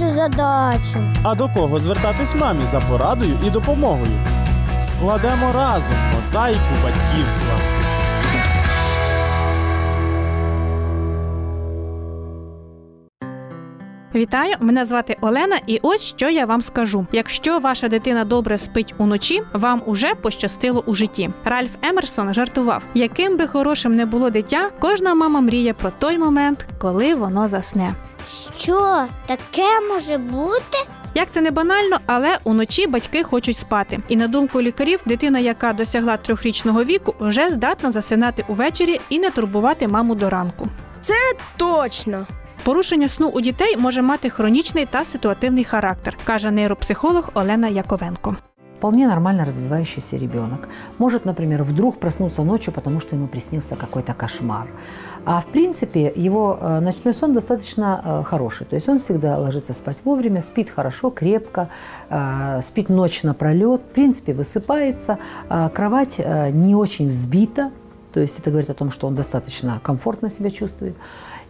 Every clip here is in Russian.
цю задачу. А до кого звертатись мамі за порадою і допомогою? Складемо разом мозаїку батьківства. Вітаю, мене звати Олена, і ось що я вам скажу: якщо ваша дитина добре спить уночі, вам уже пощастило у житті. Ральф Емерсон жартував: яким би хорошим не було дитя, кожна мама мріє про той момент, коли воно засне. Що таке може бути? Як це не банально, але уночі батьки хочуть спати. І на думку лікарів, дитина, яка досягла трьохрічного віку, вже здатна засинати увечері і не турбувати маму до ранку. Це Точно. Порушення сну у дітей може мати хронічний та ситуативний характер, каже нейропсихолог Олена Яковенко. Вполне нормально развивающийся ребенок. Может, например, вдруг проснуться ночью, потому что ему приснился какой-то кошмар. А в принципе, его э, ночной сон достаточно э, хороший. То есть он всегда ложится спать вовремя, спит хорошо, крепко, э, спит ночь напролет, в принципе, высыпается. А Кровать не очень взбита, то есть это говорит о том, что он достаточно комфортно себя чувствует.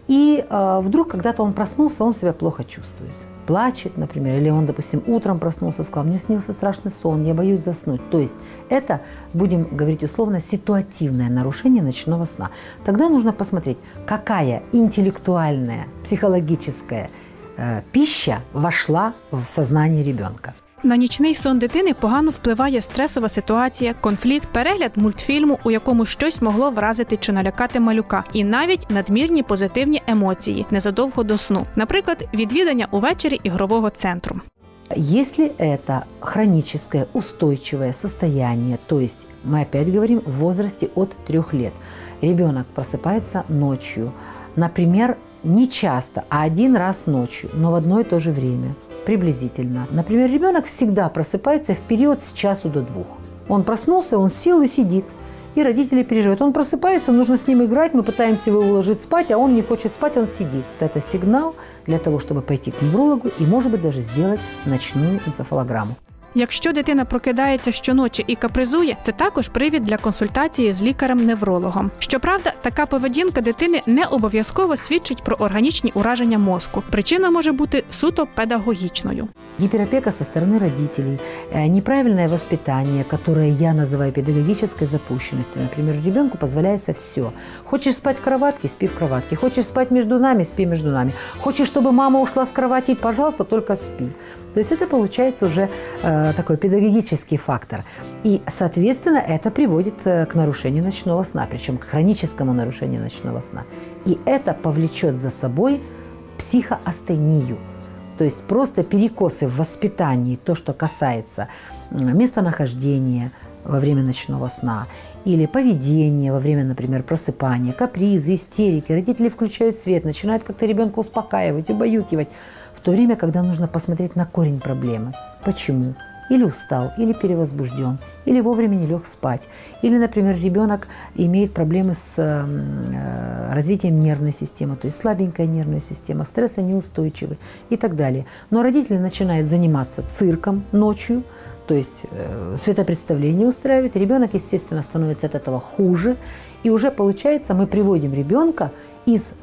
И вдруг когда-то он проснулся, он себя плохо чувствует. Плачет, например, или он, допустим, утром проснулся, сказал, мне снился страшный сон, я боюсь заснуть. То есть это, будем говорить условно, ситуативное нарушение ночного сна. Тогда нужно посмотреть, какая интеллектуальная, психологическая э, пища вошла в сознание ребенка. На нічний сон дитини погано впливає стресова ситуація, конфлікт, перегляд мультфільму, у якому щось могло вразити чи налякати малюка, і навіть надмірні позитивні емоції незадовго до сну, наприклад, відвідання увечері ігрового центру. Если это хроническое устойчивое состояние, то есть мы опять говорим в возрасте от трех лет, ребенок просыпается ночью, например, не часто, а один раз ночью, но в одно и то же время, приблизительно. Например, ребенок всегда просыпается в период с часу до двух. Он проснулся, он сел и сидит. И родители переживают. Он просыпается, нужно с ним играть, мы пытаемся его уложить спать, а он не хочет спать, он сидит. Это сигнал для того, чтобы пойти к неврологу и, может быть, даже сделать ночную энцефалограмму. Якщо дитина прокидається щоночі і капризує, це також привід для консультації з лікарем-неврологом. Щоправда, така поведінка дитини не обов'язково свідчить про органічні ураження мозку. Причина може бути суто педагогічною. Гиперопека со стороны родителей, э, неправильное воспитание, которое я называю педагогической запущенностью. Например, ребенку позволяется все. Хочешь спать в кроватке, спи в кроватке. Хочешь спать между нами, спи между нами. Хочешь, чтобы мама ушла с кровати, пожалуйста, только спи. То есть это получается уже э, такой педагогический фактор. И, соответственно, это приводит э, к нарушению ночного сна, причем к хроническому нарушению ночного сна. И это повлечет за собой психоастению. То есть просто перекосы в воспитании, то, что касается местонахождения во время ночного сна или поведения во время, например, просыпания, капризы, истерики. Родители включают свет, начинают как-то ребенка успокаивать, убаюкивать. В то время, когда нужно посмотреть на корень проблемы. Почему? Или устал, или перевозбужден, или вовремя не лег спать. Или, например, ребенок имеет проблемы с э, развитием нервной системы, то есть слабенькая нервная система, стрессонеустойчивый и так далее. Но родители начинают заниматься цирком ночью, то есть э, светопредставление устраивает, ребенок, естественно, становится от этого хуже, и уже получается, мы приводим ребенка из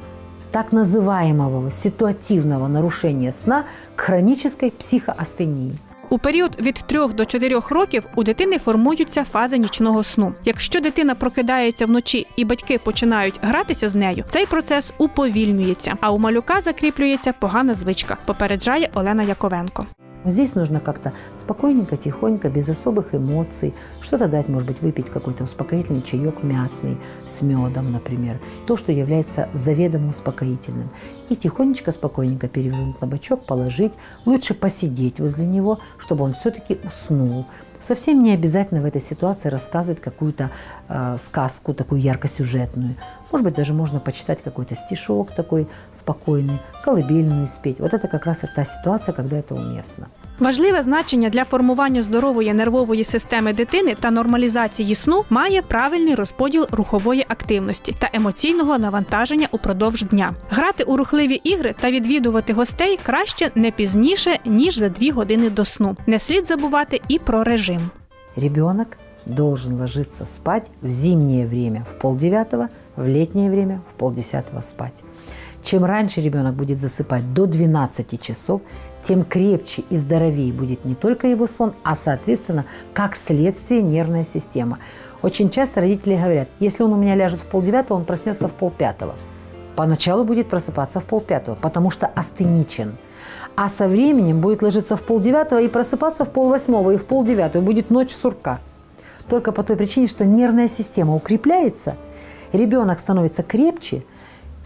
так называемого ситуативного нарушения сна к хронической психоастении. У період від 3 до 4 років у дитини формуються фази нічного сну. Якщо дитина прокидається вночі і батьки починають гратися з нею, цей процес уповільнюється, а у малюка закріплюється погана звичка, попереджає Олена Яковенко. Здесь нужно как-то спокойненько, тихонько, без особых эмоций. Что-то дать, может быть, выпить какой-то успокоительный чаек мятный с медом, например. То, что является заведомо успокоительным. И тихонечко, спокойненько перевернуть на бочок, положить. Лучше посидеть возле него, чтобы он все-таки уснул. Совсем не обязательно в этой ситуации рассказывать какую-то э, сказку, такую яркосюжетную. Может быть, даже можно почитать какой-то стишок такой спокойный, колыбельную спеть. Вот это как раз та ситуация, когда это уместно. Важливе значення для формування здорової нервової системи дитини та нормалізації сну має правильний розподіл рухової активності та емоційного навантаження упродовж дня. Грати у рухливі ігри та відвідувати гостей краще не пізніше ніж за дві години до сну. Не слід забувати і про режим. Ребенок должен ложиться спать в зимнее время в полдевятого, в летнее время в полдесятого спать. Чем раньше ребенок будет засыпать до 12 часов, тем крепче и здоровее будет не только его сон, а, соответственно, как следствие нервная система. Очень часто родители говорят, если он у меня ляжет в полдевятого, он проснется в полпятого. Поначалу будет просыпаться в полпятого, потому что астеничен. А со временем будет ложиться в полдевятого и просыпаться в полвосьмого и в полдевятого. Будет ночь сурка. Только по той причине, что нервная система укрепляется, ребенок становится крепче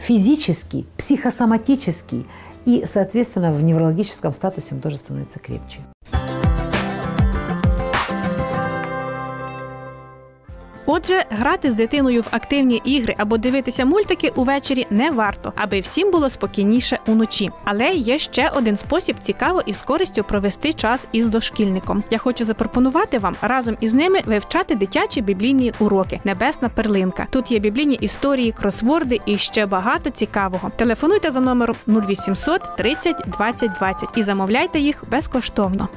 физически, психосоматически, и, соответственно, в неврологическом статусе он тоже становится крепче. Отже, грати з дитиною в активні ігри або дивитися мультики увечері не варто, аби всім було спокійніше уночі. Але є ще один спосіб цікаво і з користю провести час із дошкільником. Я хочу запропонувати вам разом із ними вивчати дитячі біблійні уроки Небесна перлинка. Тут є біблійні історії, кросворди і ще багато цікавого. Телефонуйте за номером 0800 30 20 20 і замовляйте їх безкоштовно.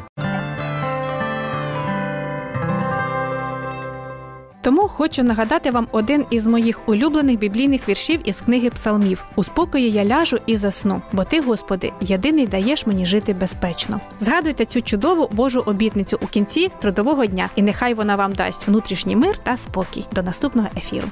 Тому хочу нагадати вам один із моїх улюблених біблійних віршів із книги Псалмів: У спокої я ляжу і засну, бо ти, Господи, єдиний даєш мені жити безпечно. Згадуйте цю чудову Божу обітницю у кінці трудового дня, і нехай вона вам дасть внутрішній мир та спокій. До наступного ефіру.